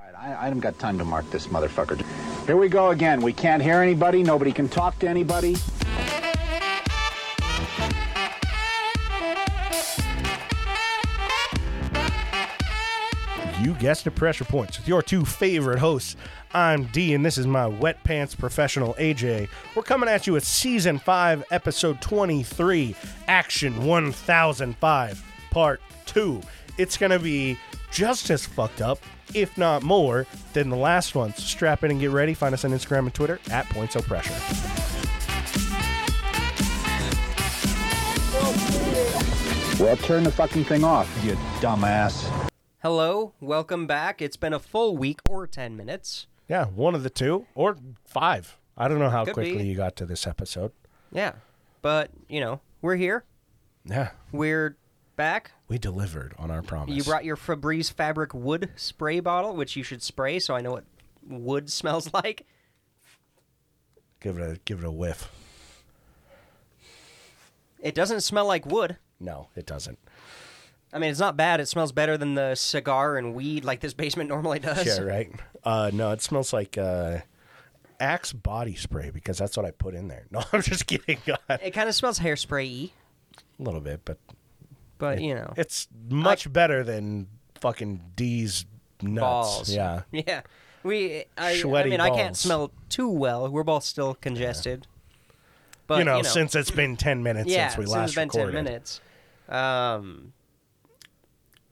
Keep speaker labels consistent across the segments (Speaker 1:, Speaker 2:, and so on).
Speaker 1: All right, I, I haven't got time to mark this motherfucker. Here we go again. We can't hear anybody. Nobody can talk to anybody.
Speaker 2: You guessed it, Pressure Points with your two favorite hosts. I'm D, and this is my wet pants professional AJ. We're coming at you with season 5, episode 23, Action 1005, part 2. It's going to be just as fucked up, if not more, than the last one. So strap in and get ready. Find us on Instagram and Twitter at Points of Pressure.
Speaker 1: Well, turn the fucking thing off, you dumbass.
Speaker 3: Hello, welcome back. It's been a full week or 10 minutes.
Speaker 2: Yeah, one of the two, or five. I don't know how
Speaker 3: Could
Speaker 2: quickly
Speaker 3: be.
Speaker 2: you got to this episode.
Speaker 3: Yeah. But, you know, we're here.
Speaker 2: Yeah,
Speaker 3: We're back.
Speaker 2: we delivered on our promise.
Speaker 3: You brought your Febreze fabric wood spray bottle, which you should spray so I know what wood smells like.
Speaker 2: give it a give it a whiff.
Speaker 3: It doesn't smell like wood.
Speaker 2: No, it doesn't.
Speaker 3: I mean, it's not bad. It smells better than the cigar and weed like this basement normally does.
Speaker 2: Yeah, right. Uh, no, it smells like uh, Axe body spray because that's what I put in there. No, I'm just kidding. God.
Speaker 3: It kind of smells hairspray-y,
Speaker 2: little bit, but
Speaker 3: but, you know.
Speaker 2: it's much better than fucking D's nuts.
Speaker 3: balls.
Speaker 2: Yeah.
Speaker 3: Yeah. We I, I
Speaker 2: Sweaty
Speaker 3: mean, I can't
Speaker 2: balls.
Speaker 3: smell too well. We're both still congested. But
Speaker 2: you, know, since it's been ten minutes
Speaker 3: yeah,
Speaker 2: since we
Speaker 3: since
Speaker 2: last
Speaker 3: it's been
Speaker 2: recorded.
Speaker 3: 10 minutes. Um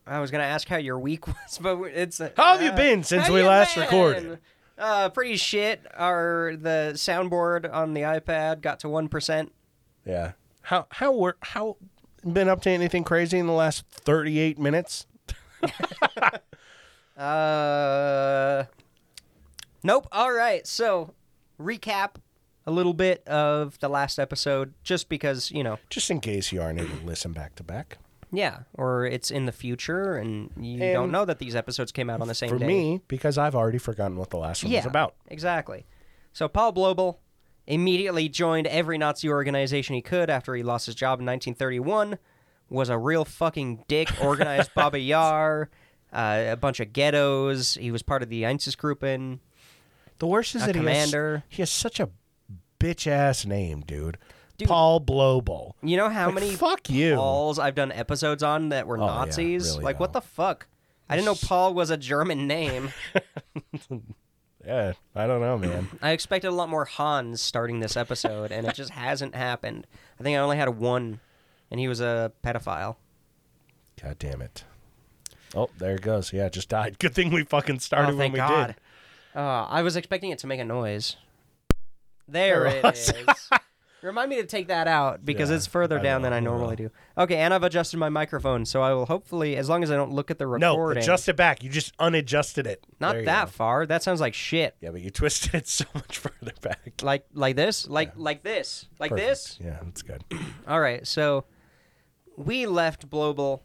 Speaker 3: I was going to ask how your week was, but it's uh,
Speaker 2: How have you been since
Speaker 3: how
Speaker 2: we
Speaker 3: you
Speaker 2: last
Speaker 3: been?
Speaker 2: recorded?
Speaker 3: Uh pretty shit. Our the soundboard on the iPad got to 1%.
Speaker 2: Yeah. How how were how been up to anything crazy in the last thirty eight minutes?
Speaker 3: Uh, nope. All right. So, recap a little bit of the last episode, just because you know,
Speaker 2: Just in case you aren't able to listen back to back.
Speaker 3: yeah, or it's in the future, and you
Speaker 2: And
Speaker 3: don't know that these episodes came out on the same
Speaker 2: For
Speaker 3: day.
Speaker 2: me, because I've already forgotten what the last one
Speaker 3: yeah,
Speaker 2: was about.
Speaker 3: exactly. So Paul Blobel immediately joined every Nazi organization he could after he lost his job in 1931. Was a real fucking dick. Organized Baba Yar, uh, a bunch of ghettos. He was part of the Einsatzgruppen.
Speaker 2: The worst is that
Speaker 3: commander.
Speaker 2: He, has, he has such a bitch ass name, dude.
Speaker 3: Dude.
Speaker 2: Paul Blobel.
Speaker 3: You know how
Speaker 2: Like,
Speaker 3: many
Speaker 2: fuck you.
Speaker 3: Pauls I've done episodes on that were
Speaker 2: Oh, yeah,
Speaker 3: Nazis?
Speaker 2: really
Speaker 3: like, what the fuck? I didn't know Paul was a German name.
Speaker 2: Yeah, I don't know, man.
Speaker 3: I expected a lot more Hans starting this episode, and it just hasn't happened. I think I only had one, and he was a pedophile.
Speaker 2: God damn it. Oh, there it goes. Yeah, it just died. Good thing we fucking started
Speaker 3: oh,
Speaker 2: when we
Speaker 3: God.
Speaker 2: did.
Speaker 3: Uh, I was expecting it to make a noise. There it is. Remind me to take that out because
Speaker 2: Yeah,
Speaker 3: it's further
Speaker 2: I
Speaker 3: down
Speaker 2: will,
Speaker 3: than I
Speaker 2: I
Speaker 3: normally do. Okay, and I've adjusted my microphone, so I will hopefully, as long as I don't look at the recording.
Speaker 2: No,
Speaker 3: recording,
Speaker 2: adjust it back. You just unadjusted it.
Speaker 3: not
Speaker 2: There you
Speaker 3: that
Speaker 2: go.
Speaker 3: far. That sounds like shit.
Speaker 2: Yeah, but you twisted it so much further back.
Speaker 3: like like this like like this like
Speaker 2: Perfect.
Speaker 3: this
Speaker 2: Yeah, that's good.
Speaker 3: all right so we left blobel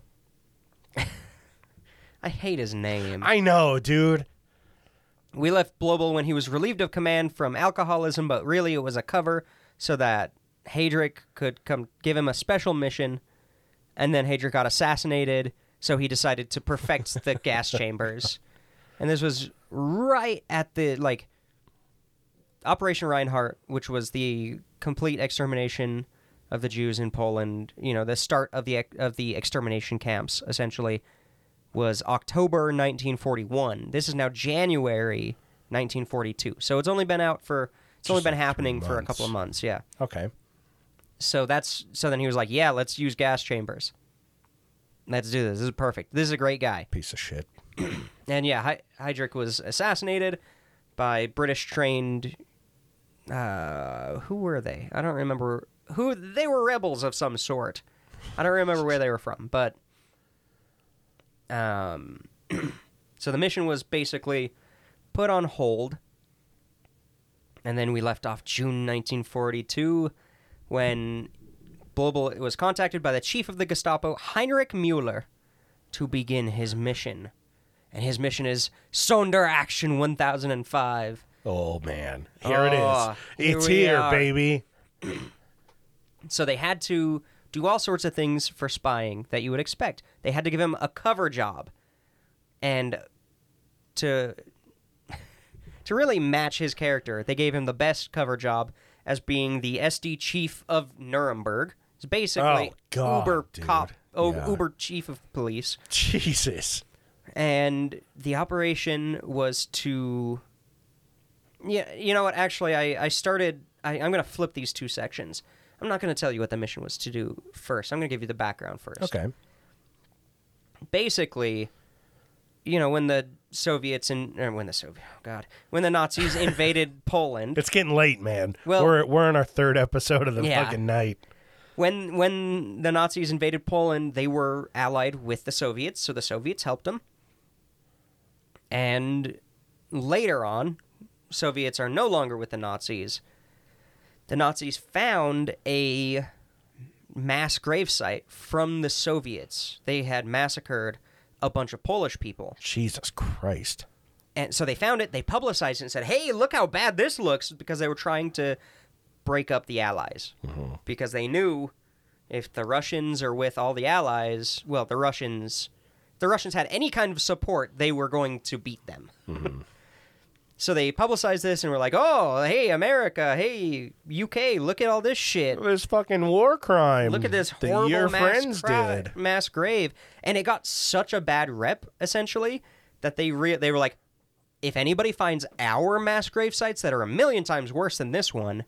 Speaker 3: i hate his name
Speaker 2: I know, dude.
Speaker 3: we left blobel when he was relieved of command from alcoholism but really it was a cover so that Heydrich could come give him a special mission and then Heydrich got assassinated so he decided to perfect the gas chambers and this was right at the like Operation Reinhardt, which was the complete extermination of the Jews in Poland, you know, the start of the of the extermination camps essentially was October 1941. This is now January 1942. So it's only been out for it's only been happening for a couple of months, yeah.
Speaker 2: Okay.
Speaker 3: So that's so then he was like, "Yeah, let's use gas chambers. Let's do this. This is perfect. This is a great guy."
Speaker 2: Piece of shit.
Speaker 3: And yeah, Hy- Heydrich was assassinated by British trained. Uh, who were they? I don't remember. Who they were rebels of some sort. I don't remember where they were from, but um, so the mission was basically put on hold, and then we left off June 1942 when Blobel was contacted by the chief of the Gestapo, Heinrich Mueller, to begin his mission. And his mission is Sonder Action 1005.
Speaker 2: Oh man, here it
Speaker 3: Oh,
Speaker 2: is.
Speaker 3: here
Speaker 2: It's
Speaker 3: we
Speaker 2: here, baby.
Speaker 3: So they had to do all sorts of things for spying that you would expect. They had to give him a cover job. And to to really match his character, they gave him the best cover job as being the SD chief of Nuremberg. It's basically
Speaker 2: Oh, God,
Speaker 3: Uber
Speaker 2: dude.
Speaker 3: cop, oh,
Speaker 2: Yeah.
Speaker 3: Uber chief of police,
Speaker 2: Jesus.
Speaker 3: and the operation was to. Yeah, you know what? Actually, I I started. I, I'm gonna flip these two sections. I'm not gonna tell you what the mission was to do first. I'm gonna give you the background first
Speaker 2: Okay.
Speaker 3: basically, you know, when the Soviets and or when the Soviet, oh God, when the Nazis invaded Poland,
Speaker 2: It's getting late, man.
Speaker 3: Well-
Speaker 2: we're we're in our third episode of the
Speaker 3: Yeah.
Speaker 2: fucking night.
Speaker 3: when when the Nazis invaded Poland, they were allied with the Soviets, so the Soviets helped them. And later on, Soviets are no longer with the Nazis. The Nazis found a mass gravesite from the Soviets. They had massacred a bunch of Polish people.
Speaker 2: Jesus Christ.
Speaker 3: And so they found it, they publicized it and said, hey, look how bad this looks because they were trying to break up the Allies. Mm-hmm. Because they knew if the Russians are with all the Allies, well, the Russians, the Russians had any kind of support, they were going to beat them. Mm-hmm. So they publicized this and were like, oh, hey, America, hey, UK, look at all this shit.
Speaker 2: This fucking war crime.
Speaker 3: Look at this horrible
Speaker 2: your
Speaker 3: mass,
Speaker 2: friends did.
Speaker 3: mass grave, and it got such a bad rep essentially that they re- they were like, if anybody finds our mass grave sites that are a million times worse than this one,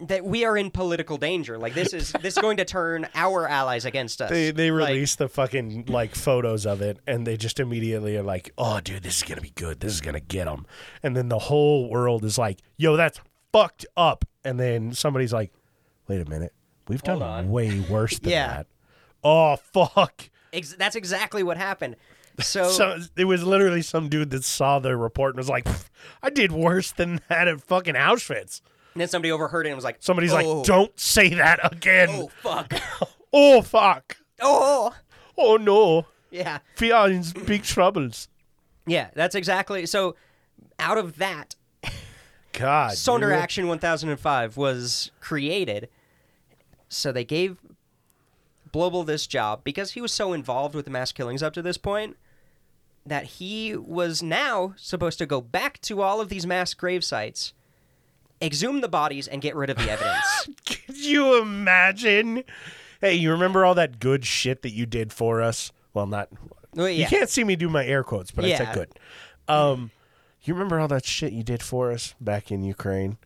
Speaker 3: that we are in political danger. Like this is this is going to turn our allies against us.
Speaker 2: They they
Speaker 3: Like,
Speaker 2: the fucking like photos of it, and they just immediately are like, "Oh, dude, this is gonna be good. This is gonna get them." And then the whole world is like, "Yo, that's fucked up." And then somebody's like, "Wait a minute, we've done
Speaker 3: on.
Speaker 2: way worse than
Speaker 3: Yeah.
Speaker 2: that." Oh fuck!
Speaker 3: ex- that's exactly what happened. So,
Speaker 2: So it was literally some dude that saw the report and was like, "I did worse than that at fucking Auschwitz."
Speaker 3: And then somebody overheard it and was like,
Speaker 2: Somebody's
Speaker 3: oh,
Speaker 2: like, "Don't say that again."
Speaker 3: Oh fuck!
Speaker 2: oh fuck!
Speaker 3: oh
Speaker 2: Oh no!
Speaker 3: yeah.
Speaker 2: We are in big troubles.
Speaker 3: Yeah, that's exactly. So, out of that,
Speaker 2: God.
Speaker 3: Sonder
Speaker 2: dude.
Speaker 3: Action 1005 was created. So they gave Blobel this job because he was so involved with the mass killings up to this point that he was now supposed to go back to all of these mass grave sites, exhume the bodies, and get rid of the evidence.
Speaker 2: Could you imagine? Hey, you remember all that good shit that you did for us? Well, not.
Speaker 3: Well,
Speaker 2: You can't see me do my air quotes, but I
Speaker 3: Yeah.
Speaker 2: said good. Um, you remember all that shit you did for us back in Ukraine?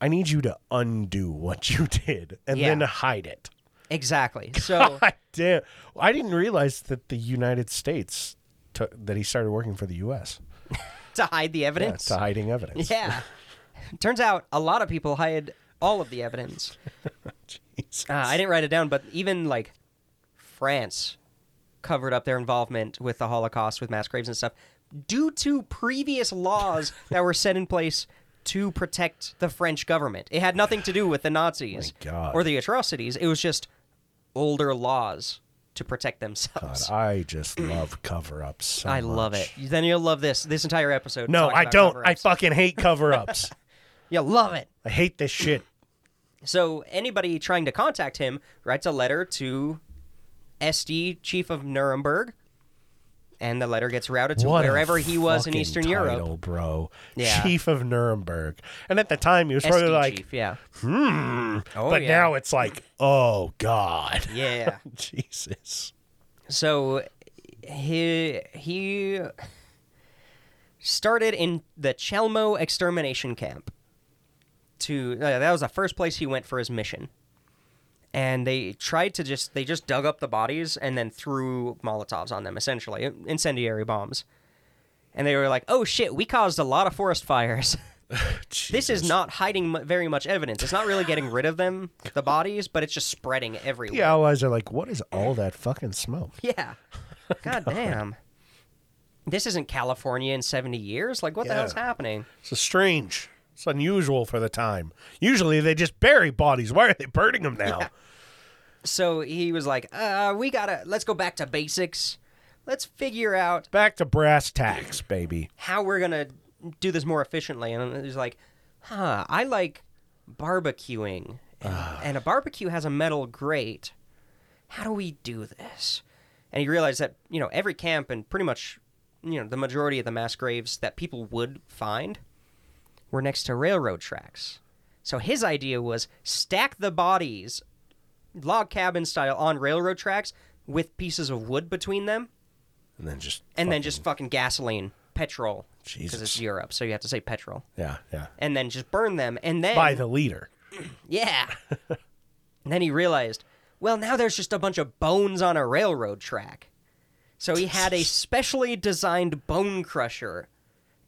Speaker 2: I need you to undo what you did and
Speaker 3: Yeah.
Speaker 2: then hide it.
Speaker 3: exactly. So
Speaker 2: God damn! I didn't realize that the United States took that he started working for the U.S.
Speaker 3: to hide the
Speaker 2: Yeah,
Speaker 3: evidence.
Speaker 2: to hiding evidence.
Speaker 3: Yeah. Turns out a lot of people hide all of the evidence.
Speaker 2: Jesus.
Speaker 3: Uh, I didn't write it down, but even like France covered up their involvement with the Holocaust, with mass graves and stuff, due to previous laws that were set in place to protect the French government. It had nothing to do with the Nazis or the atrocities. It was just older laws to protect
Speaker 2: God,
Speaker 3: themselves.
Speaker 2: I just love cover-ups. So
Speaker 3: I love it. Then you'll love this. This entire episode.
Speaker 2: No, I don't. I fucking hate cover-ups.
Speaker 3: You'll love it.
Speaker 2: I hate this shit.
Speaker 3: So anybody trying to contact him writes a letter to SD chief of Nuremberg, and the letter gets routed to
Speaker 2: What
Speaker 3: wherever he was in Eastern
Speaker 2: title,
Speaker 3: Europe.
Speaker 2: bro.
Speaker 3: Yeah.
Speaker 2: Chief of Nuremberg, and at the time he was probably
Speaker 3: SD
Speaker 2: like,
Speaker 3: chief, yeah,
Speaker 2: hmm.
Speaker 3: Oh,
Speaker 2: but
Speaker 3: yeah.
Speaker 2: now it's like, oh god,
Speaker 3: yeah.
Speaker 2: Jesus.
Speaker 3: so he he started in the Chelmno extermination camp. To uh, that was the first place he went for his mission. And they tried to just they just dug up the bodies and then threw Molotovs on them, essentially incendiary bombs. And they were like, "Oh shit, we caused a lot of forest fires." This is not hiding very much evidence. It's not really getting rid of them, the bodies, but it's just spreading everywhere.
Speaker 2: The allies are like, what is all that fucking smoke?
Speaker 3: Yeah. God damn. This isn't California in 70 years? Like, what the hell's
Speaker 2: Yeah.
Speaker 3: happening?
Speaker 2: It's strange. It's unusual for the time. Usually they just bury bodies. Why are they burning them now?
Speaker 3: Yeah. So he was like, uh, we gotta, let's go back to basics. Let's figure out
Speaker 2: Back to brass tacks, baby.
Speaker 3: how we're gonna do this more efficiently. And he's like, huh, I like barbecuing. And, and a barbecue has a metal grate. How do we do this? And he realized that, you know, every camp and pretty much you know, the majority of the mass graves that people would find were next to railroad tracks. So his idea was stack the bodies log cabin style on railroad tracks with pieces of wood between them
Speaker 2: And then just
Speaker 3: and then just fucking gasoline, petrol because it's Europe, so you have to say petrol.
Speaker 2: yeah, yeah.
Speaker 3: And then just burn them and then
Speaker 2: By the leader.
Speaker 3: Yeah. and then he realized, well, now there's just a bunch of bones on a railroad track. So he had a specially designed bone crusher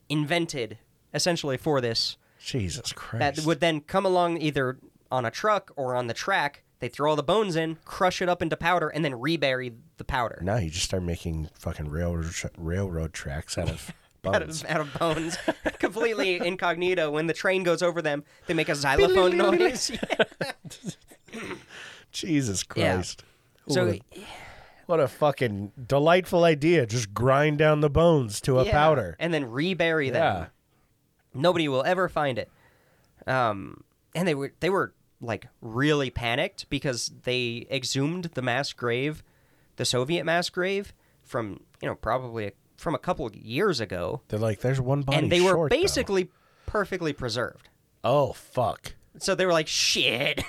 Speaker 3: invented essentially for this
Speaker 2: Jesus Christ.
Speaker 3: that would then come along either on a truck or on the track. They throw all the bones in, crush it up into powder, and then rebury the powder
Speaker 2: now you just start making fucking railroad tra- railroad tracks out of
Speaker 3: out
Speaker 2: bones.
Speaker 3: of, out of bones, completely incognito. When the train goes over them, they make a xylophone noise.
Speaker 2: Jesus
Speaker 3: Yeah.
Speaker 2: Christ.
Speaker 3: so
Speaker 2: what, a, what a fucking delightful idea. Just grind down the bones to a
Speaker 3: Yeah,
Speaker 2: powder.
Speaker 3: and then rebury them.
Speaker 2: Yeah.
Speaker 3: Nobody will ever find it. Um, and they were they were like really panicked because they exhumed the mass grave, the Soviet mass grave from you know probably a, from a couple of years ago,
Speaker 2: They're like, there's one body
Speaker 3: and they were
Speaker 2: short, though."
Speaker 3: basically perfectly preserved.
Speaker 2: Oh, fuck.
Speaker 3: So they were like, shit,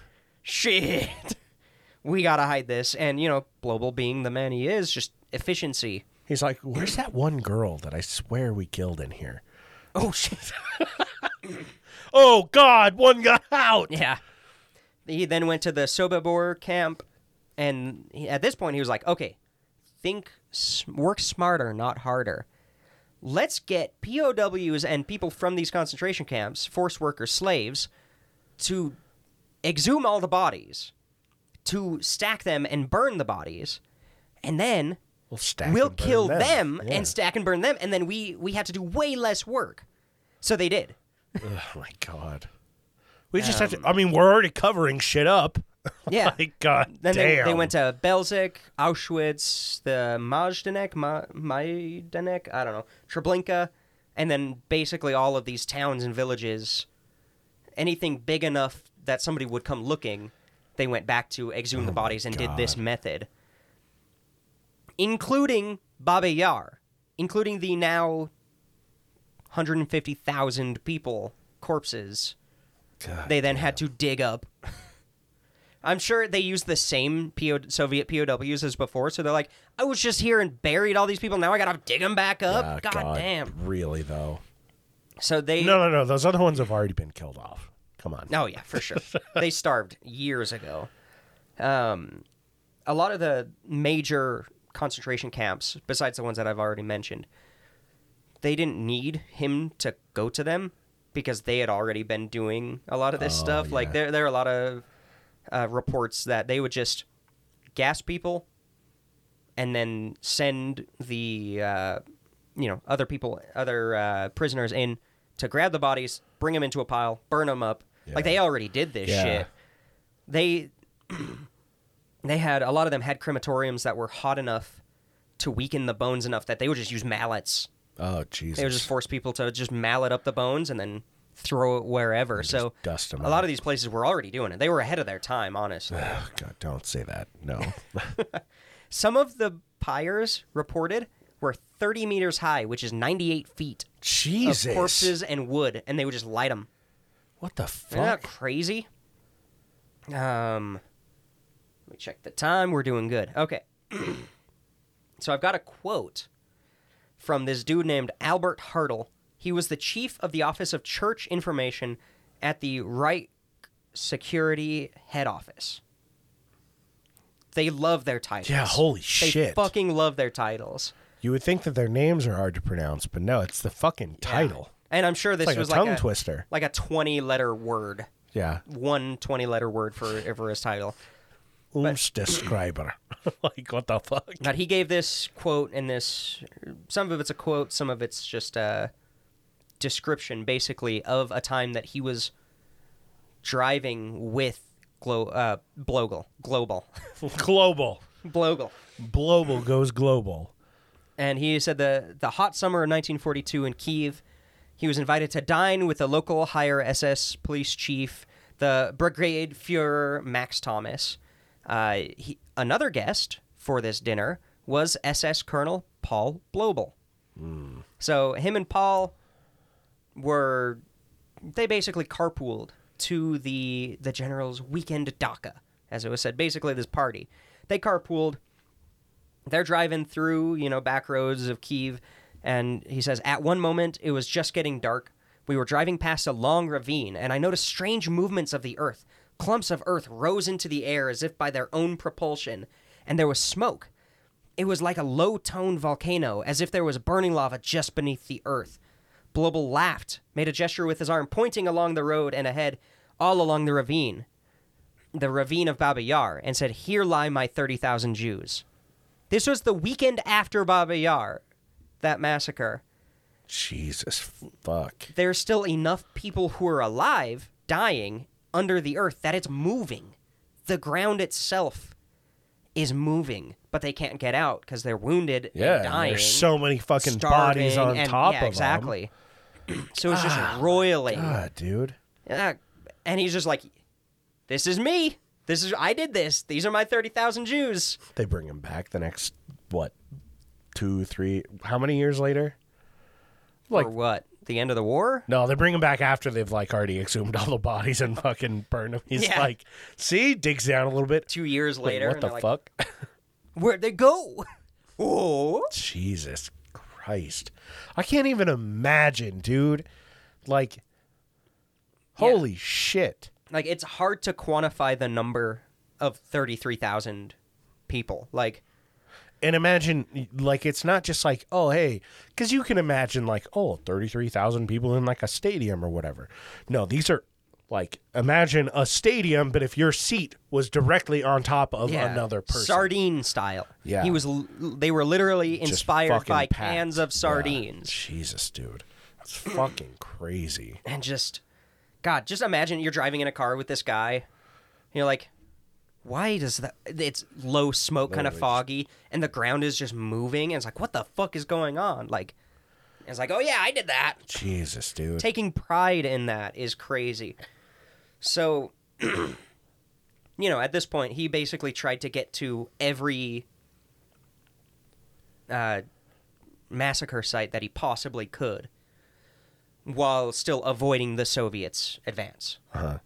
Speaker 3: shit, we gotta hide this. And you know, Global being the man he is, just efficiency.
Speaker 2: He's like, where's that one girl that I swear we killed in here?
Speaker 3: Oh shit.
Speaker 2: Oh, God, one got out.
Speaker 3: Yeah. He then went to the Sobibor camp, and he, at this point, he was like, "Okay, think, work smarter, not harder. Let's get POWs and people from these concentration camps, forced workers, slaves, to exhume all the bodies, to stack them and burn the bodies, and then
Speaker 2: We'll stack
Speaker 3: we'll
Speaker 2: and burn
Speaker 3: kill them,
Speaker 2: Yeah.
Speaker 3: and stack and burn them, and then we we have to do way less work." So they did.
Speaker 2: Oh, my God. We just have to. Um, I mean, we're already covering shit up.
Speaker 3: Yeah.
Speaker 2: like, God
Speaker 3: Then they,
Speaker 2: damn.
Speaker 3: they went to Belzec, Auschwitz, the Majdanek, Ma, Majdanek, I don't know, Treblinka, and then basically all of these towns and villages. Anything big enough that somebody would come looking, they went back to exhume the oh bodies and did this
Speaker 2: Oh
Speaker 3: method, including Babi Yar, including the now 150,000 people corpses
Speaker 2: God
Speaker 3: they then had to dig up. I'm sure they used the same PO- Soviet POWs as before, so they're like, I was just here and buried all these people. Now I gotta dig them back up.
Speaker 2: Ah,
Speaker 3: God, damn.
Speaker 2: Really, though.
Speaker 3: So they.
Speaker 2: No, no, no. Those other ones have already been killed off. Come on.
Speaker 3: Oh yeah, for sure. they starved years ago. Um, a lot of the major concentration camps, besides the ones that I've already mentioned, they didn't need him to go to them because they had already been doing a lot of this
Speaker 2: Oh,
Speaker 3: stuff. Like there, there are a lot of uh, reports that they would just gas people and then send the uh, you know other people, other uh, prisoners in to grab the bodies, bring them into a pile, burn them up. Like they already did this
Speaker 2: Yeah.
Speaker 3: shit. They they had a lot of them had crematoriums that were hot enough to weaken the bones enough that they would just use mallets.
Speaker 2: Oh, Jesus.
Speaker 3: They would just force people to just mallet up the bones and then throw it wherever. so
Speaker 2: dust them.
Speaker 3: a lot of these places were already doing it. They were ahead of their time, honestly.
Speaker 2: Oh, God, don't say that. No.
Speaker 3: Some of the pyres reported were 30 meters high, which is 98 feet
Speaker 2: Jesus.
Speaker 3: of corpses and wood, and they would just light them.
Speaker 2: What the
Speaker 3: Isn't that crazy? Um, check the time. We're doing good. Okay. so I've got a quote from this dude named Albert Hartl. He was the chief of the Office of Church Information at the Reich Security Head Office. They love their titles.
Speaker 2: Yeah, holy shit.
Speaker 3: they
Speaker 2: shit.
Speaker 3: fucking love their titles.
Speaker 2: You would think that their names are hard to pronounce, but no, it's the fucking title.
Speaker 3: And I'm sure this
Speaker 2: like a tongue
Speaker 3: like a
Speaker 2: twister.
Speaker 3: like a 20 letter word.
Speaker 2: Yeah.
Speaker 3: One 20 letter word for Everest title.
Speaker 2: Ooms describer. like, what the fuck?
Speaker 3: But he gave this quote and this some of it's a quote, some of it's just a description basically of a time that he was driving with Glo- uh, Blogel, Global,
Speaker 2: global.
Speaker 3: Blogel.
Speaker 2: Global goes global.
Speaker 3: And he said the the hot summer of 1942 in Kiev, he was invited to dine with the local higher SS police chief, the Brigade Fuhrer Max Thomas. Uh, he, another guest for this dinner was SS Colonel Paul Blobel. So him and Paul were they basically carpooled to the the general's weekend dacha, as it was said. Basically, this party. They carpooled. They're driving through, you know, back roads of Kiev, and he says, at one moment it was just getting dark. We were driving past a long ravine, and I noticed strange movements of the earth. Clumps of earth rose into the air as if by their own propulsion, and there was smoke. It was like a low toned volcano, as if there was burning lava just beneath the earth. Blobel laughed, made a gesture with his arm, pointing along the road and ahead, all along the ravine, the ravine of Baba Yar, and said, Here lie my 30,000 Jews. This was the weekend after Baba Yar, that massacre.
Speaker 2: Jesus fuck.
Speaker 3: There's still enough people who are alive, dying, under the earth that it's moving. The ground itself is moving, but they can't get out because they're wounded
Speaker 2: Yeah,
Speaker 3: and dying.
Speaker 2: there's so many fucking bodies
Speaker 3: starving,
Speaker 2: on
Speaker 3: and-
Speaker 2: top
Speaker 3: yeah,
Speaker 2: of 'em.
Speaker 3: exactly. so it's just ah, roiling.
Speaker 2: God, dude.
Speaker 3: Yeah, and he's just like, "This is me. This is I did this. These are my thirty thousand Jews."
Speaker 2: They bring him back the next what, two, three? How many years later? Like
Speaker 3: what? The end of the war?
Speaker 2: no, they bring him back after they've like already exhumed all the bodies and fucking burned them. He's
Speaker 3: Yeah.
Speaker 2: like, see, digs down a little bit.
Speaker 3: Two years
Speaker 2: Wait,
Speaker 3: later.
Speaker 2: what
Speaker 3: and
Speaker 2: the
Speaker 3: they're like,
Speaker 2: fuck?
Speaker 3: Where'd they go? Oh,
Speaker 2: Jesus Christ. I can't even imagine, dude. Like, holy shit.
Speaker 3: like it's hard to quantify the number of thirty-three thousand people. Like,
Speaker 2: And imagine, like, it's not just like, oh, hey, because you can imagine, like, oh, 33,000 people in like a stadium or whatever. No, these are like, imagine a stadium, but if your seat was directly on top of
Speaker 3: yeah,
Speaker 2: another person.
Speaker 3: sardine style.
Speaker 2: Yeah.
Speaker 3: he was. l- They were literally
Speaker 2: Just
Speaker 3: inspired
Speaker 2: fucking
Speaker 3: by
Speaker 2: packed.
Speaker 3: cans of
Speaker 2: Yeah.
Speaker 3: sardines.
Speaker 2: Jesus, dude. That's fucking crazy.
Speaker 3: and just god just imagine you're driving in a car with this guy and you're like why does that it's low smoke kind of foggy and the ground is just moving and it's like what the fuck is going on? Like it's like oh yeah i did that.
Speaker 2: Jesus, dude.
Speaker 3: taking pride in that is crazy. So you know at this point he basically tried to get to every uh, massacre site that he possibly could while still avoiding the soviets advance.
Speaker 2: Uh-huh.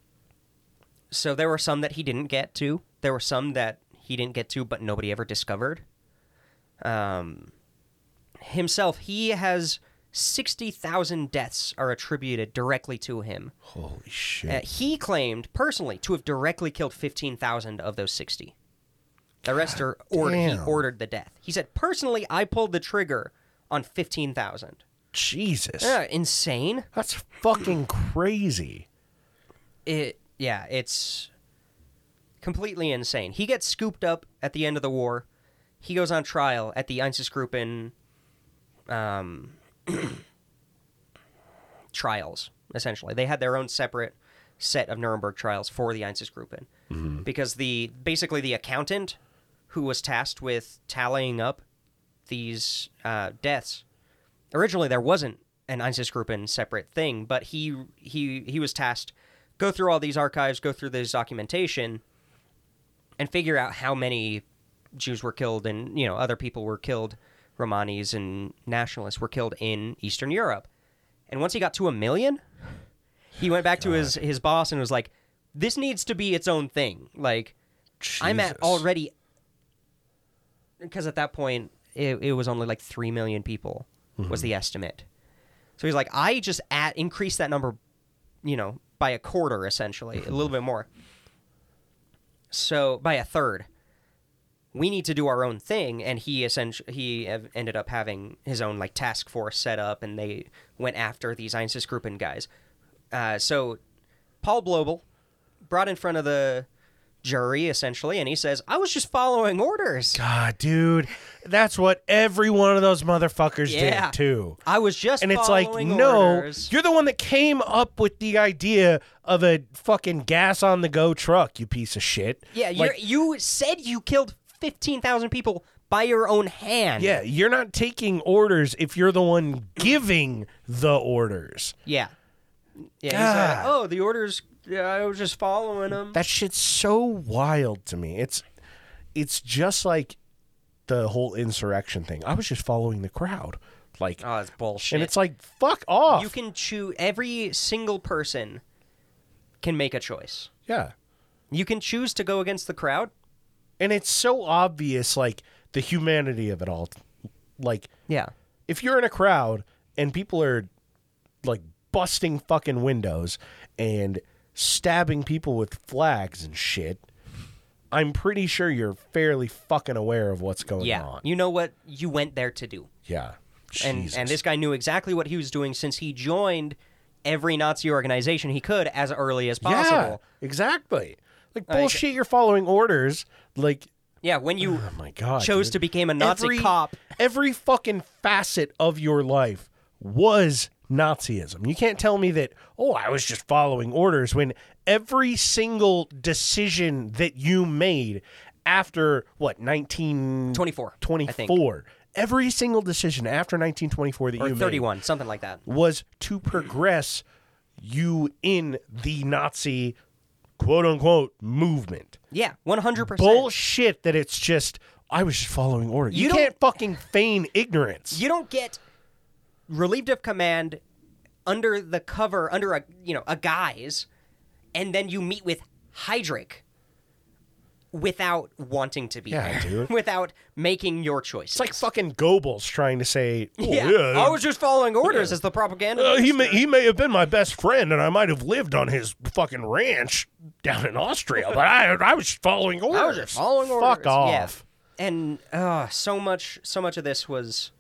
Speaker 3: So there were some that he didn't get to there were some that he didn't get to but nobody ever discovered um, himself he has 60,000 deaths are attributed directly to him
Speaker 2: Holy shit.
Speaker 3: uh, he claimed personally to have directly killed 15,000 of those 60. The rest are ordered. He ordered the death. He said, personally, I pulled the trigger on 15,000.
Speaker 2: Jesus.
Speaker 3: Yeah, insane.
Speaker 2: That's fucking crazy.
Speaker 3: It, yeah, it's completely insane. He gets scooped up at the end of the war. He goes on trial at the Einsatzgruppen um, trials, essentially. They had their own separate set of Nuremberg trials for the Einsatzgruppen. Because the basically the accountant who was tasked with tallying up these uh, deaths, originally there wasn't an Einsatzgruppen separate thing, but he he he was tasked go through all these archives, go through this documentation, and figure out how many Jews were killed and you know other people were killed, Romanis and nationalists were killed in Eastern Europe. And once he got to a million, he went back to his his boss and was like, "This needs to be its own thing. Like, I'm at already." Because at that point, it, it was only like three million people was the mm-hmm. estimate. So he's like, I just at increase that number, you know, by a quarter essentially, a little bit more. So by a third, we need to do our own thing, and he essentially he ended up having his own like task force set up, and they went after these Einsatzgruppen guys. Uh, so Paul Blobel brought in front of the jury essentially, and he says, "I was just following orders.
Speaker 2: God, dude. That's what every one of those motherfuckers
Speaker 3: Yeah.
Speaker 2: did, too.
Speaker 3: I was just
Speaker 2: And it's like,
Speaker 3: following
Speaker 2: no,
Speaker 3: orders."
Speaker 2: you're the one that came up with the idea of a fucking gas on the go truck, you piece of shit.
Speaker 3: Yeah, you're,
Speaker 2: Like,
Speaker 3: you said you killed fifteen thousand people by your own hand.
Speaker 2: yeah, you're not taking orders if you're the one giving the orders.
Speaker 3: yeah, yeah. He said,
Speaker 2: God.
Speaker 3: "Oh, the orders. Yeah, I was just following them."
Speaker 2: That shit's so wild to me. It's it's just like the whole insurrection thing. I was just following the crowd. Like,
Speaker 3: Oh, that's bullshit.
Speaker 2: and it's like, fuck off.
Speaker 3: you can choose. Every single person can make a choice.
Speaker 2: yeah.
Speaker 3: You can choose to go against the crowd.
Speaker 2: And it's so obvious, like, the humanity of it all. Like,
Speaker 3: Yeah.
Speaker 2: if you're in a crowd and people are like busting fucking windows and stabbing people with flags and shit, I'm pretty sure you're fairly fucking aware of what's going
Speaker 3: Yeah.
Speaker 2: on.
Speaker 3: You know what you went there to do.
Speaker 2: yeah.
Speaker 3: And
Speaker 2: Jesus.
Speaker 3: and this guy knew exactly what he was doing since he joined every Nazi organization he could as early as possible.
Speaker 2: Yeah, exactly. Like
Speaker 3: Like-
Speaker 2: bullshit, you're following orders. Like,
Speaker 3: Yeah, when you
Speaker 2: oh my god,
Speaker 3: chose
Speaker 2: dude.
Speaker 3: to become a Nazi
Speaker 2: every,
Speaker 3: cop.
Speaker 2: Every fucking facet of your life was Nazism. You can't tell me that, oh, I was just following orders when every single decision that you made after what, 1924?
Speaker 3: 24, I think.
Speaker 2: Every single decision after 1924 that
Speaker 3: Or
Speaker 2: you made
Speaker 3: 31, something like that.
Speaker 2: was to progress you in the Nazi quote unquote movement
Speaker 3: Yeah, 100%.
Speaker 2: bullshit that it's just I was just following orders. You,
Speaker 3: You
Speaker 2: can't fucking feign ignorance.
Speaker 3: You don't get relieved of command under the cover, under a, you know, a guise, and then you meet with Heydrich without wanting to be
Speaker 2: Yeah,
Speaker 3: there.
Speaker 2: dude.
Speaker 3: without making your choice.
Speaker 2: it's like fucking Goebbels trying to say, oh,
Speaker 3: yeah,
Speaker 2: yeah,
Speaker 3: I was just following orders as the propaganda.
Speaker 2: uh, he may he may have been my best friend, and I might have lived on his fucking ranch down in Austria, but I I was just following orders.
Speaker 3: I was just following
Speaker 2: Fuck
Speaker 3: orders. Yeah.
Speaker 2: off.
Speaker 3: And uh, so much, so much of this was,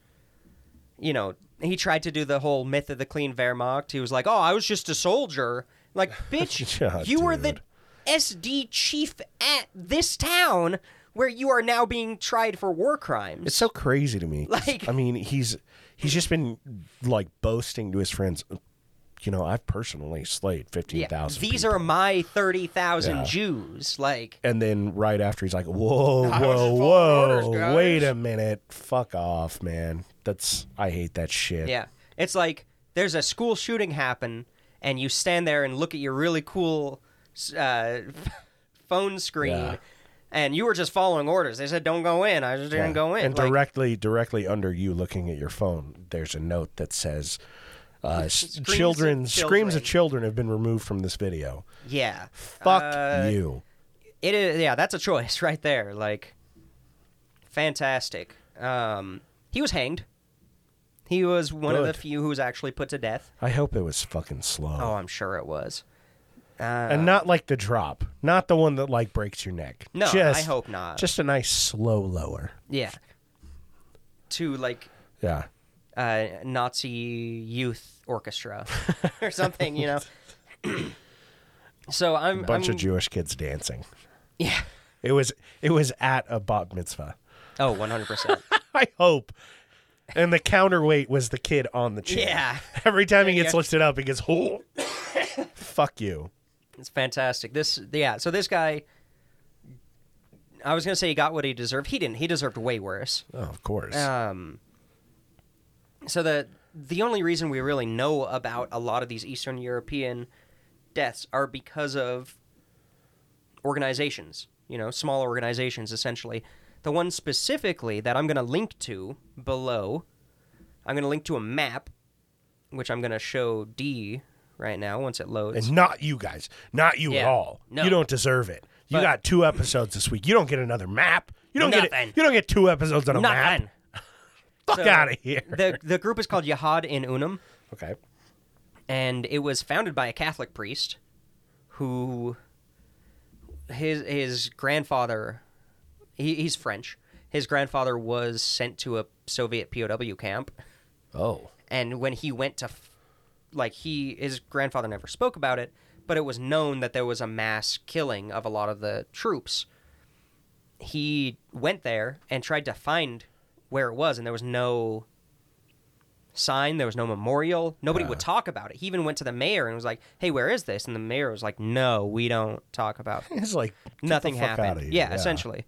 Speaker 3: you know, he tried to do the whole myth of the clean Wehrmacht. He was like, "Oh, I was just a soldier." Like, bitch,
Speaker 2: Yeah,
Speaker 3: you were the. SD chief at this town where you are now being tried for war crimes.
Speaker 2: It's so crazy to me.
Speaker 3: Like-
Speaker 2: I mean, he's he's just been like boasting to his friends. You know, I've personally slayed fifteen
Speaker 3: yeah,
Speaker 2: thousand.
Speaker 3: these are my thirty thousand
Speaker 2: Yeah.
Speaker 3: Jews. Like,
Speaker 2: And then right after he's like, "Whoa, whoa, whoa!
Speaker 3: orders,
Speaker 2: wait a minute! Fuck off, man! That's I hate that shit."
Speaker 3: Yeah. It's like there's a school shooting happen, and you stand there and look at your really cool uh, phone screen,
Speaker 2: Yeah.
Speaker 3: and you were just following orders. They said, don't go in. I just didn't
Speaker 2: Yeah.
Speaker 3: go in.
Speaker 2: And
Speaker 3: Like,
Speaker 2: directly, directly under you, looking at your phone, there's a note that says, uh,
Speaker 3: Screams of
Speaker 2: "Children, screams of
Speaker 3: children.
Speaker 2: children have been removed from this video."
Speaker 3: yeah.
Speaker 2: Fuck
Speaker 3: Uh,
Speaker 2: you.
Speaker 3: It is, yeah, that's a choice right there. Like, fantastic. Um, he was hanged. He was one of the few who was actually put to death.
Speaker 2: I hope it was fucking slow.
Speaker 3: Oh, I'm sure it was. Uh,
Speaker 2: and not like the drop, not the one that like breaks your neck.
Speaker 3: No,
Speaker 2: just,
Speaker 3: I hope not.
Speaker 2: Just a nice slow lower.
Speaker 3: yeah. To like
Speaker 2: Yeah.
Speaker 3: Uh, Nazi youth orchestra or something, you know. so I'm
Speaker 2: A bunch
Speaker 3: I'm,
Speaker 2: of Jewish kids dancing.
Speaker 3: yeah.
Speaker 2: It was it was at a bat mitzvah.
Speaker 3: Oh, 100 percent.
Speaker 2: I hope. And the counterweight was the kid on the chair.
Speaker 3: Yeah.
Speaker 2: Every time he gets
Speaker 3: Yeah.
Speaker 2: lifted up, he gets, oh, fuck you.
Speaker 3: It's fantastic. This yeah. So this guy, I was gonna say he got what he deserved. He didn't. He deserved way worse.
Speaker 2: Oh, of course.
Speaker 3: Um. So the the only reason we really know about a lot of these Eastern European deaths are because of organizations. You know, small organizations essentially. The one specifically that I'm going to link to below, I'm going to link to a map, which I'm going to show D right now once it loads.
Speaker 2: and not you guys. Not you at all.
Speaker 3: No.
Speaker 2: You don't deserve it. You
Speaker 3: But-
Speaker 2: got two episodes this week. You don't get another map. You don't get it. You don't get two episodes on a map. Fuck
Speaker 3: So,
Speaker 2: out of here.
Speaker 3: the the group is called Yahad in Unum.
Speaker 2: okay.
Speaker 3: and it was founded by a Catholic priest who his his grandfather he, he's French. His grandfather was sent to a Soviet POW camp,
Speaker 2: Oh.
Speaker 3: and when he went to, f- like he his grandfather never spoke about it, but it was known that there was a mass killing of a lot of the troops. He went there and tried to find where it was, and there was no sign. There was no memorial. Nobody would talk about it. He even went to the mayor and was like, "Hey, where is this?" And the mayor was like, "No, we don't talk about." It.
Speaker 2: It's like
Speaker 3: Nothing happened.
Speaker 2: here.
Speaker 3: Yeah, essentially.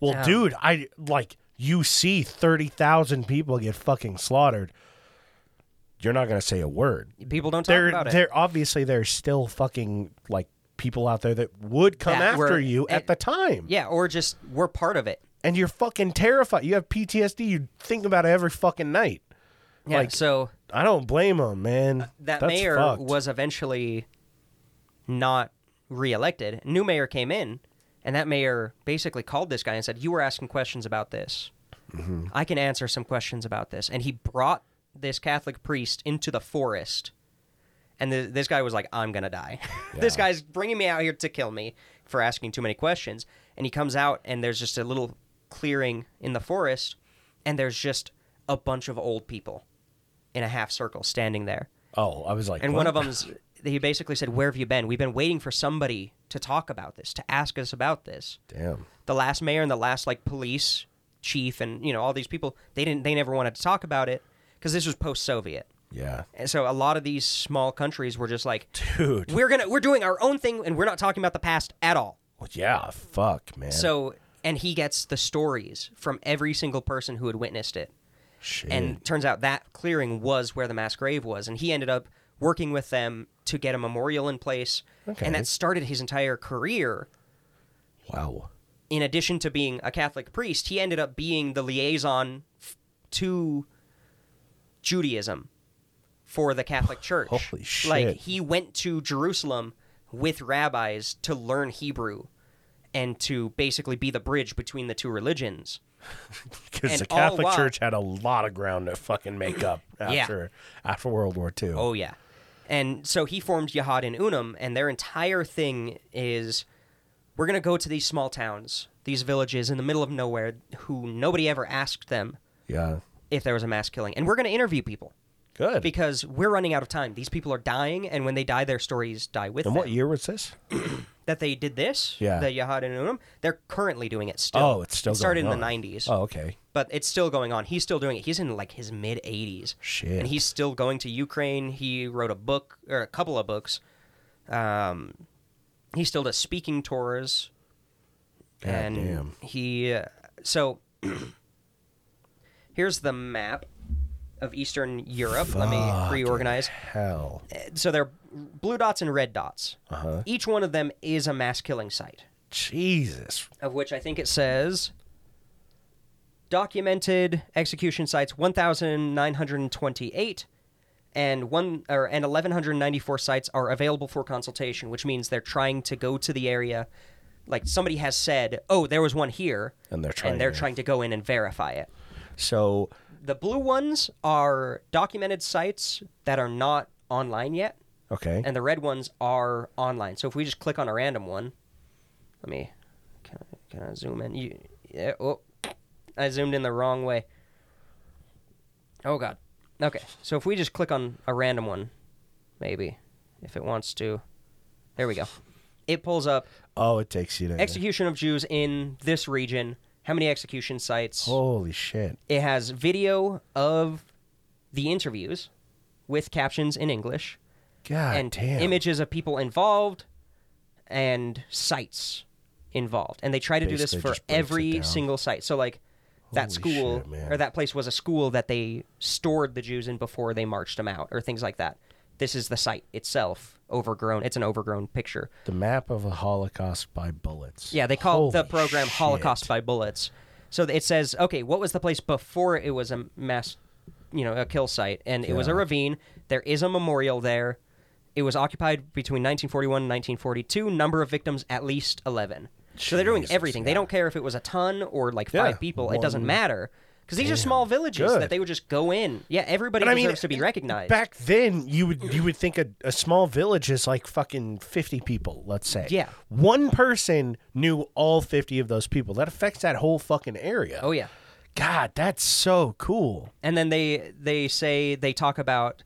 Speaker 2: Well,
Speaker 3: Yeah.
Speaker 2: dude, I like you see thirty thousand people get fucking slaughtered. You're not gonna say a word.
Speaker 3: People don't talk
Speaker 2: There,
Speaker 3: about it.
Speaker 2: there. Obviously, there's still fucking like people out there that would come
Speaker 3: That
Speaker 2: after you at the time.
Speaker 3: Yeah, or just we're part of it.
Speaker 2: And you're fucking terrified. You have PTSD. You think about it every fucking night.
Speaker 3: Yeah,
Speaker 2: like
Speaker 3: so
Speaker 2: I don't blame him, man.
Speaker 3: that
Speaker 2: That's
Speaker 3: mayor
Speaker 2: fucked.
Speaker 3: was eventually not reelected. New mayor came in, and that mayor basically called this guy and said, "You were asking questions about this.
Speaker 2: Mm-hmm.
Speaker 3: I can answer some questions about this." And he brought this Catholic priest into the forest, and the, this guy was like, "I'm gonna die. this guy's bringing me out here to kill me for asking too many questions." And he comes out, and there's just a little clearing in the forest, and there's just a bunch of old people in a half circle standing there.
Speaker 2: Oh, I was like,
Speaker 3: And
Speaker 2: what?
Speaker 3: one of them's he basically said, "Where have you been? We've been waiting for somebody to talk about this, to ask us about this."
Speaker 2: Damn.
Speaker 3: The last mayor and the last like police chief and you know all these people, they didn't they never wanted to talk about it because this was post-Soviet.
Speaker 2: Yeah.
Speaker 3: And so a lot of these small countries were just like,
Speaker 2: Dude.
Speaker 3: "We're to we're doing our own thing and we're not talking about the past at all."
Speaker 2: Well, yeah, fuck, man.
Speaker 3: So and he gets the stories from every single person who had witnessed it.
Speaker 2: Shit.
Speaker 3: And turns out that clearing was where the mass grave was, and he ended up working with them to get a memorial in place,
Speaker 2: Okay.
Speaker 3: and that started his entire career.
Speaker 2: wow.
Speaker 3: In addition to being a Catholic priest, he ended up being the liaison f- to Judaism for the Catholic Church.
Speaker 2: Holy shit.
Speaker 3: Like he went to Jerusalem with rabbis to learn Hebrew and to basically be the bridge between the two religions.
Speaker 2: Because the Catholic
Speaker 3: while-
Speaker 2: Church had a lot of ground to fucking make up
Speaker 3: Yeah.
Speaker 2: after after World War II.
Speaker 3: Oh yeah, and so he formed Yahad in Unum, and their entire thing is, we're gonna go to these small towns, these villages in the middle of nowhere, who nobody ever asked them
Speaker 2: Yeah.
Speaker 3: if there was a mass killing, and we're gonna interview people
Speaker 2: Good.
Speaker 3: because we're running out of time. These people are dying, and when they die, their stories die with
Speaker 2: and
Speaker 3: them.
Speaker 2: And what year was this?
Speaker 3: That they did this,
Speaker 2: Yeah.
Speaker 3: the Yahad in Unum, they're currently doing it still.
Speaker 2: Oh, it's still
Speaker 3: it started in the '90s,
Speaker 2: Oh, okay.
Speaker 3: but it's still going on. He's still doing it. He's in like his mid 80s.
Speaker 2: Shit.
Speaker 3: And he's still going to Ukraine. He wrote a book or a couple of books. Um, he still does speaking tours.
Speaker 2: God
Speaker 3: and
Speaker 2: damn.
Speaker 3: he uh, so here's the map of Eastern Europe. Let me reorganize.
Speaker 2: Hell.
Speaker 3: So they're blue dots and red dots.
Speaker 2: Uh-huh.
Speaker 3: Each one of them is a mass killing site
Speaker 2: Jesus.
Speaker 3: of which I think it says documented execution sites 1928 and one or and 1194 sites are available for consultation which means they're trying to go to the area like somebody has said oh there was one here
Speaker 2: And they're trying
Speaker 3: and they're
Speaker 2: to-
Speaker 3: trying to go in and verify it
Speaker 2: So
Speaker 3: the blue ones are documented sites that are not online yet
Speaker 2: okay.
Speaker 3: and the red ones are online. So if we just click on a random one, let me can I, can I zoom in? You, yeah, oh, I zoomed in the wrong way. Oh god. Okay, so if we just click on a random one, maybe if it wants to, there we go. It pulls up
Speaker 2: oh, it takes you to
Speaker 3: execution of Jews in this region. How many execution sites?
Speaker 2: Holy shit.
Speaker 3: It has video of the interviews with captions in English
Speaker 2: God
Speaker 3: and
Speaker 2: damn.
Speaker 3: images of people involved and sites involved. And they try to do this for
Speaker 2: just breaks it
Speaker 3: every single site. So like that
Speaker 2: Holy
Speaker 3: school
Speaker 2: shit,
Speaker 3: or that place was a school that they stored the Jews in before they marched them out or things like that. This is the site itself, overgrown. It's an overgrown picture.
Speaker 2: The map of a Holocaust by bullets.
Speaker 3: Yeah, they call the program
Speaker 2: shit.
Speaker 3: Holocaust by Bullets. So it says, okay, what was the place before it was a mass, you know, a kill site? And it was a ravine. There is a memorial there. It was occupied between 1941 and 1942. Number of victims, at least 11. So they're doing
Speaker 2: Jesus,
Speaker 3: everything. They don't care if it was a ton or like
Speaker 2: Yeah,
Speaker 3: five people. It doesn't matter. Because these are small villages
Speaker 2: good.
Speaker 3: that they would just go in. Yeah, everybody
Speaker 2: And I mean,
Speaker 3: deserves to be recognized.
Speaker 2: Back then, you would you would think a, a small village is like fucking fifty people. Let's say.
Speaker 3: Yeah.
Speaker 2: One person knew all fifty of those people. That affects that whole fucking area.
Speaker 3: oh, yeah.
Speaker 2: God, that's so cool.
Speaker 3: and then they they say they talk about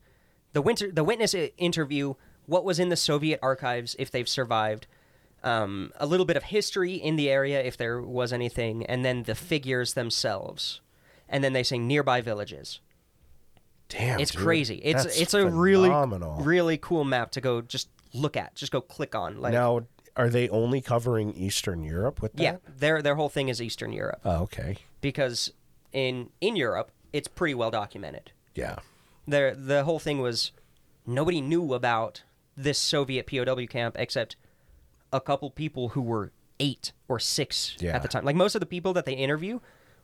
Speaker 3: the winter the witness interview what was in the soviet archives if they've survived um, a little bit of history in the area if there was anything and then the figures themselves and then they say nearby villages
Speaker 2: Damn,
Speaker 3: it's
Speaker 2: dude.
Speaker 3: crazy it's
Speaker 2: That's
Speaker 3: it's a really
Speaker 2: phenomenal.
Speaker 3: really cool map to go just look at just go click on like
Speaker 2: now, are they only covering Eastern Europe with that?
Speaker 3: yeah their their whole thing is eastern europe
Speaker 2: Oh, okay.
Speaker 3: because in in europe it's pretty well documented
Speaker 2: Yeah.
Speaker 3: the the whole thing was nobody knew about this Soviet POW camp except a couple people who were eight or six
Speaker 2: Yeah.
Speaker 3: at the time. Like most of the people that they interview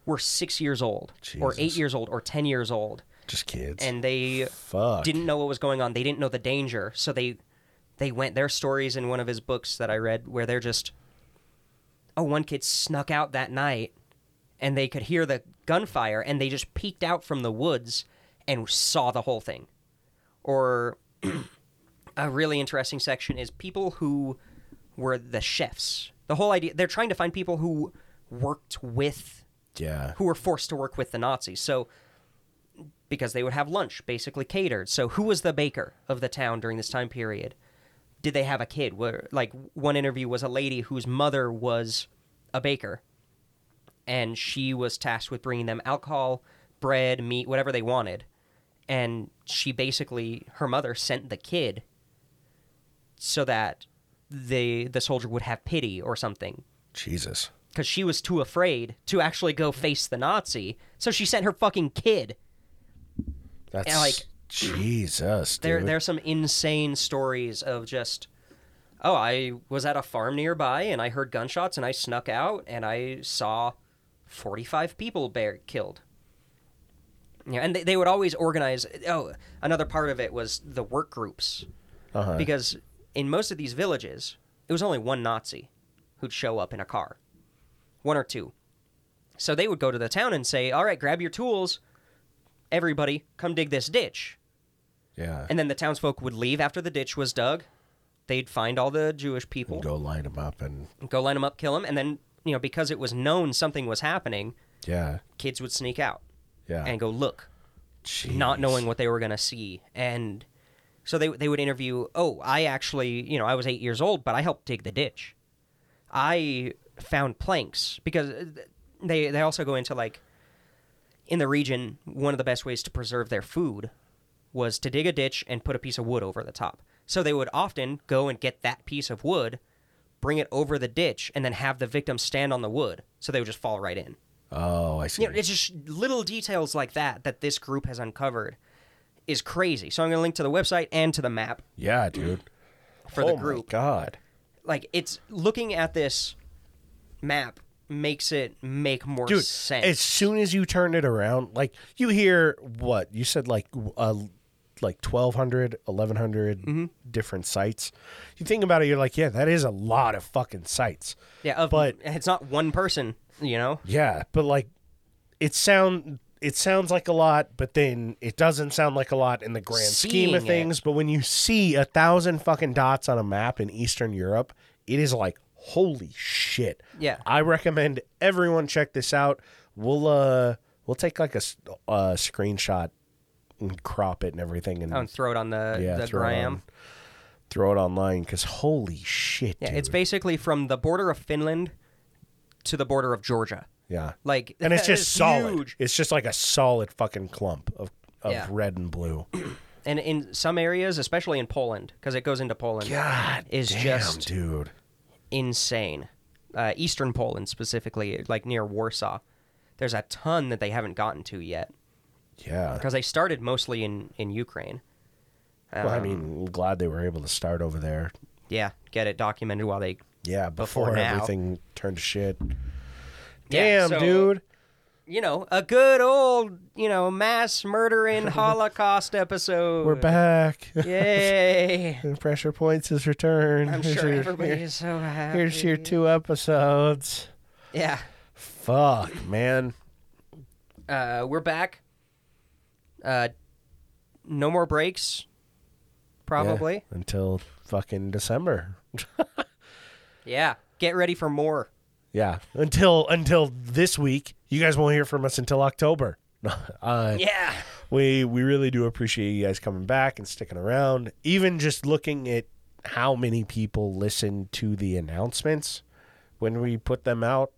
Speaker 3: were six years old, or eight
Speaker 2: Jesus.
Speaker 3: years old, or ten years old.
Speaker 2: Just kids.
Speaker 3: and they
Speaker 2: Fuck.
Speaker 3: didn't know what was going on. They didn't know the danger, so they they went. There are stories in one of his books that I read where they're just, oh, one kid snuck out that night, and they could hear the gunfire, and they just peeked out from the woods and saw the whole thing. Or a really interesting section is people who were the chefs. The whole idea they're trying to find people who worked with
Speaker 2: yeah.
Speaker 3: who were forced to work with the Nazis. So because they would have lunch basically catered. So who was the baker of the town during this time period? Did they have a kid? Where like one interview was a lady whose mother was a baker and she was tasked with bringing them alcohol, bread, meat, whatever they wanted. And she basically her mother sent the kid so that the the soldier would have pity or something
Speaker 2: Jesus.
Speaker 3: Because she was too afraid to actually go face the Nazi. So she sent her fucking kid.
Speaker 2: That's
Speaker 3: And, like,
Speaker 2: Jesus.
Speaker 3: There,
Speaker 2: dude.
Speaker 3: there's some insane stories of just, oh, I was at a farm nearby and I heard gunshots and I snuck out and I saw 45 people bear killed. Yeah, and they, they would always organize. Oh, another part of it was the work groups
Speaker 2: uh-huh.
Speaker 3: because in most of these villages, it was only one Nazi who'd show up in a car, one or two. So they would go to the town and say, "All right, grab your tools, everybody, come dig this ditch."
Speaker 2: yeah.
Speaker 3: And then the townsfolk would leave after the ditch was dug. They'd find all the Jewish people,
Speaker 2: go line them up and
Speaker 3: go line them up, kill them, and then you know because it was known something was happening,
Speaker 2: yeah.
Speaker 3: kids would sneak out
Speaker 2: Yeah.
Speaker 3: and go look.
Speaker 2: Jeez.
Speaker 3: not knowing what they were going to see and so they they would interview oh i actually you know i was 8 years old but i helped dig the ditch i found planks because uh, they they also go into like in the region one of the best ways to preserve their food was to dig a ditch and put a piece of wood over the top so they would often go and get that piece of wood bring it over the ditch and then have the victim stand on the wood so they would just fall right in
Speaker 2: Oh, I see.
Speaker 3: you know, it's just little details like that that this group has uncovered is crazy. So I'm going to link to the website and to the map
Speaker 2: yeah, dude.
Speaker 3: for
Speaker 2: oh
Speaker 3: the
Speaker 2: My
Speaker 3: group.
Speaker 2: God.
Speaker 3: Like it's looking at this map makes it make more
Speaker 2: Dude,
Speaker 3: sense.
Speaker 2: as soon as you turn it around, like you hear what you said, like uh, like 1,200, 1,100
Speaker 3: Mm-hmm.
Speaker 2: different sites. You think about it, you're like, yeah, that is a lot of fucking sites.
Speaker 3: yeah, of,
Speaker 2: but-
Speaker 3: it's not one person, you know.
Speaker 2: Yeah, but like it sound it sounds like a lot, but then it doesn't sound like a lot in the grand scheme of
Speaker 3: Seeing it.
Speaker 2: things. But when you see a thousand fucking dots on a map in Eastern Europe, it is like holy shit.
Speaker 3: Yeah.
Speaker 2: I recommend everyone check this out. We'll uh we'll take like a, a screenshot and crop it and everything and
Speaker 3: Oh, and throw it on the
Speaker 2: yeah,
Speaker 3: the
Speaker 2: throw it,
Speaker 3: gram.
Speaker 2: on, throw it online because holy shit,
Speaker 3: Yeah,
Speaker 2: dude.
Speaker 3: it's basically from the border of Finland to the border of Georgia.
Speaker 2: yeah.
Speaker 3: Like
Speaker 2: and it's just
Speaker 3: is
Speaker 2: solid.
Speaker 3: huge.
Speaker 2: It's just like a solid fucking clump of of
Speaker 3: Yeah.
Speaker 2: red and blue.
Speaker 3: And in some areas, especially in Poland, because it goes into Poland,
Speaker 2: God,
Speaker 3: is
Speaker 2: damn,
Speaker 3: just
Speaker 2: dude.
Speaker 3: Insane. Uh, Eastern Poland, specifically, like near Warsaw, there's a ton that they haven't gotten to yet
Speaker 2: Yeah.
Speaker 3: because they started mostly in in Ukraine.
Speaker 2: Well, I
Speaker 3: Um,
Speaker 2: mean, glad they were able to start over there.
Speaker 3: yeah, get it documented while they.
Speaker 2: Yeah,
Speaker 3: Before
Speaker 2: before, everything turned to shit.
Speaker 3: Yeah,
Speaker 2: Damn,
Speaker 3: so,
Speaker 2: dude.
Speaker 3: You know, a good old you know mass murdering Holocaust episode.
Speaker 2: We're back.
Speaker 3: Yay!
Speaker 2: The Pressure Points is returned.
Speaker 3: I'm
Speaker 2: Here's
Speaker 3: sure
Speaker 2: your-
Speaker 3: everybody is so happy.
Speaker 2: Here's your two episodes.
Speaker 3: Yeah,
Speaker 2: Fuck, man.
Speaker 3: uh, we're back. Uh, no more breaks. Probably.
Speaker 2: Yeah, until fucking December.
Speaker 3: yeah. Get ready for more.
Speaker 2: Yeah, until until this week. You guys won't hear from us until October. uh,
Speaker 3: Yeah.
Speaker 2: we we really do appreciate you guys coming back and sticking around. Even just looking at how many people listen to the announcements when we put them out.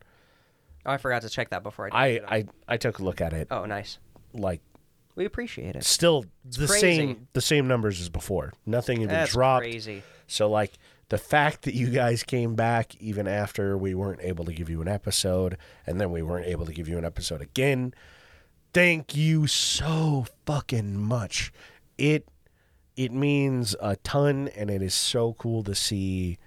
Speaker 3: Oh, I forgot to check that before I. Did
Speaker 2: I I, I took a look at it.
Speaker 3: oh, nice.
Speaker 2: Like
Speaker 3: We appreciate it.
Speaker 2: still the
Speaker 3: crazy.
Speaker 2: same the same numbers as before. Nothing even
Speaker 3: That's
Speaker 2: dropped.
Speaker 3: crazy.
Speaker 2: So like the fact that you guys came back even after we weren't able to give you an episode and then we weren't able to give you an episode again. Thank you so fucking much. It it means a ton and it is so cool to see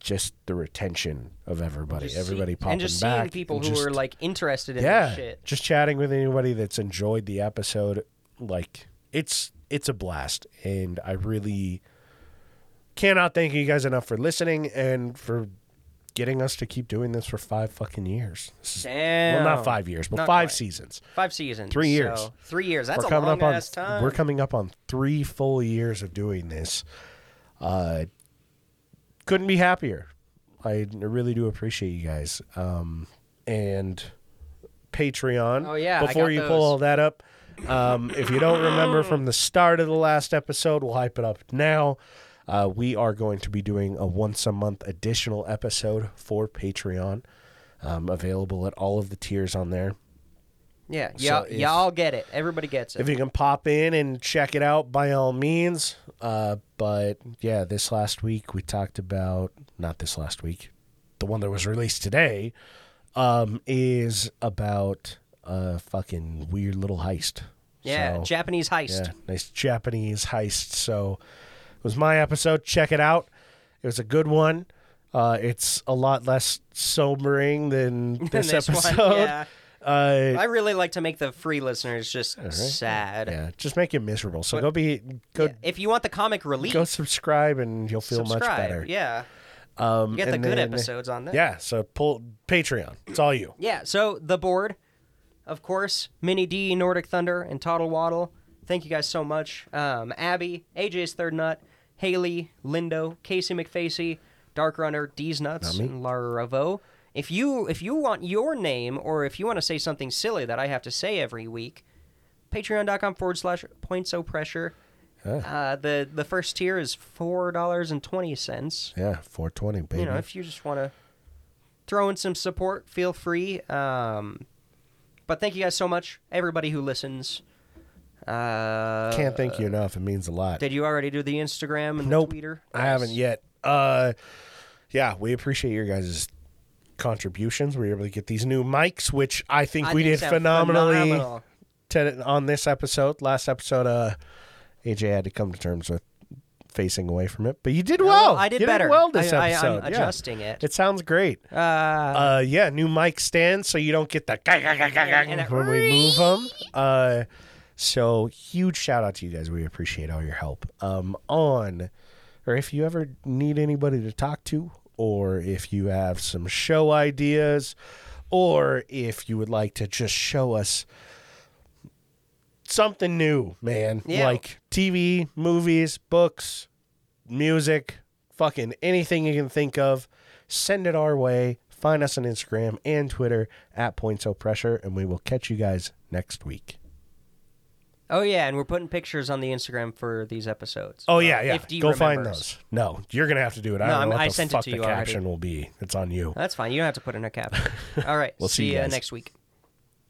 Speaker 2: just the retention of everybody,
Speaker 3: Just
Speaker 2: everybody
Speaker 3: see-
Speaker 2: popping
Speaker 3: and just
Speaker 2: back,
Speaker 3: seeing people who
Speaker 2: just-
Speaker 3: are like interested in
Speaker 2: yeah,
Speaker 3: this shit.
Speaker 2: just chatting with anybody that's enjoyed the episode. Like it's it's a blast, and I really cannot thank you guys enough for listening and for getting us to keep doing this for five fucking years.
Speaker 3: Damn.
Speaker 2: Well, not five years, but
Speaker 3: Not
Speaker 2: five
Speaker 3: quite.
Speaker 2: seasons.
Speaker 3: Five seasons.
Speaker 2: Three years.
Speaker 3: So, three years. That's
Speaker 2: we're
Speaker 3: a
Speaker 2: coming
Speaker 3: long
Speaker 2: up on
Speaker 3: time.
Speaker 2: we're coming up on three full years of doing this. Uh, couldn't be happier. I really do appreciate you guys. Um, and Patreon.
Speaker 3: Oh, yeah, I
Speaker 2: Before
Speaker 3: got
Speaker 2: you pull all that up, um, if you don't remember from the start of the last episode, we'll hype it up now. Uh, we are going to be doing a once a month additional episode for Patreon, um, available at all of the tiers on there.
Speaker 3: yeah,
Speaker 2: So
Speaker 3: y'all,
Speaker 2: if-
Speaker 3: y'all get it. Everybody gets it.
Speaker 2: If you can pop in and check it out, by all means. Uh, but yeah, this last week we talked about not this last week, the one that was released today, um, is about a fucking weird little heist.
Speaker 3: yeah,
Speaker 2: So,
Speaker 3: Japanese heist.
Speaker 2: yeah, nice Japanese heist. So was my episode. Check it out. It was a good one. Uh, it's a lot less sobering than this,
Speaker 3: this one,
Speaker 2: episode.
Speaker 3: yeah.
Speaker 2: Uh,
Speaker 3: I really like to make the free listeners just
Speaker 2: right.
Speaker 3: sad.
Speaker 2: yeah, just make it miserable. So
Speaker 3: But-
Speaker 2: go be go
Speaker 3: Yeah, If you want the comic relief,
Speaker 2: go subscribe and you'll feel
Speaker 3: subscribe.
Speaker 2: much better.
Speaker 3: Yeah,
Speaker 2: Um,
Speaker 3: you get the good
Speaker 2: then-
Speaker 3: episodes on there.
Speaker 2: Yeah, so pull Patreon. It's all you.
Speaker 3: Yeah, so the board, of course, Mini D, Nordic Thunder, and Toddle Waddle. Thank you guys so much. Um, Abby, AJ's Third Nut, Haley, Lindo, Casey McFacey, Dark Runner, D's Nuts, and Laravo. If you if you want your name or if you want to say something silly that I have to say every week, patreon.com forward slash points o pressure.
Speaker 2: Yeah,
Speaker 3: Uh, the the first tier is four dollars and twenty cents.
Speaker 2: yeah 420, baby.
Speaker 3: You know, if you just want to throw in some support, feel free. Um, but thank you guys so much, everybody who listens. Uh,
Speaker 2: Can't thank you enough. It means a lot.
Speaker 3: Did you already do the Instagram and
Speaker 2: Nope.
Speaker 3: the Twitter?
Speaker 2: I haven't yet. Uh, yeah, we appreciate your guys' contributions. We were able to get these new mics, which I think
Speaker 3: I
Speaker 2: we
Speaker 3: think
Speaker 2: did phenomenally
Speaker 3: phenomenal.
Speaker 2: to, on this episode. Last episode, uh, AJ had to come to terms with facing away from it, but you did well.
Speaker 3: I did
Speaker 2: You
Speaker 3: better.
Speaker 2: well this
Speaker 3: I,
Speaker 2: episode.
Speaker 3: I, I'm
Speaker 2: Yeah.
Speaker 3: adjusting it.
Speaker 2: It sounds great.
Speaker 3: Uh,
Speaker 2: Uh, yeah, new mic stands so you don't get the
Speaker 3: And
Speaker 2: when we move them. Uh, so huge shout out to you guys. We appreciate all your help. Um, on, or if you ever need anybody to talk to, or if you have some show ideas, or if you would like to just show us something new, man,
Speaker 3: Yeah.
Speaker 2: like TV, movies, books, music, fucking anything you can think of, send it our way. Find us on Instagram and Twitter at Points Pressure, and we will catch you guys next week.
Speaker 3: Oh yeah, and we're putting pictures on the Instagram for these episodes.
Speaker 2: Oh yeah, yeah.
Speaker 3: If D
Speaker 2: Go find
Speaker 3: remembers.
Speaker 2: those. No, you're gonna have to do it. I
Speaker 3: No,
Speaker 2: don't
Speaker 3: I'm-
Speaker 2: know what
Speaker 3: I
Speaker 2: the
Speaker 3: sent it
Speaker 2: fuck
Speaker 3: to
Speaker 2: the
Speaker 3: you already.
Speaker 2: caption will be. It's on you.
Speaker 3: That's fine. You don't have to put in a caption. All right.
Speaker 2: We'll see you
Speaker 3: ya
Speaker 2: guys.
Speaker 3: next week.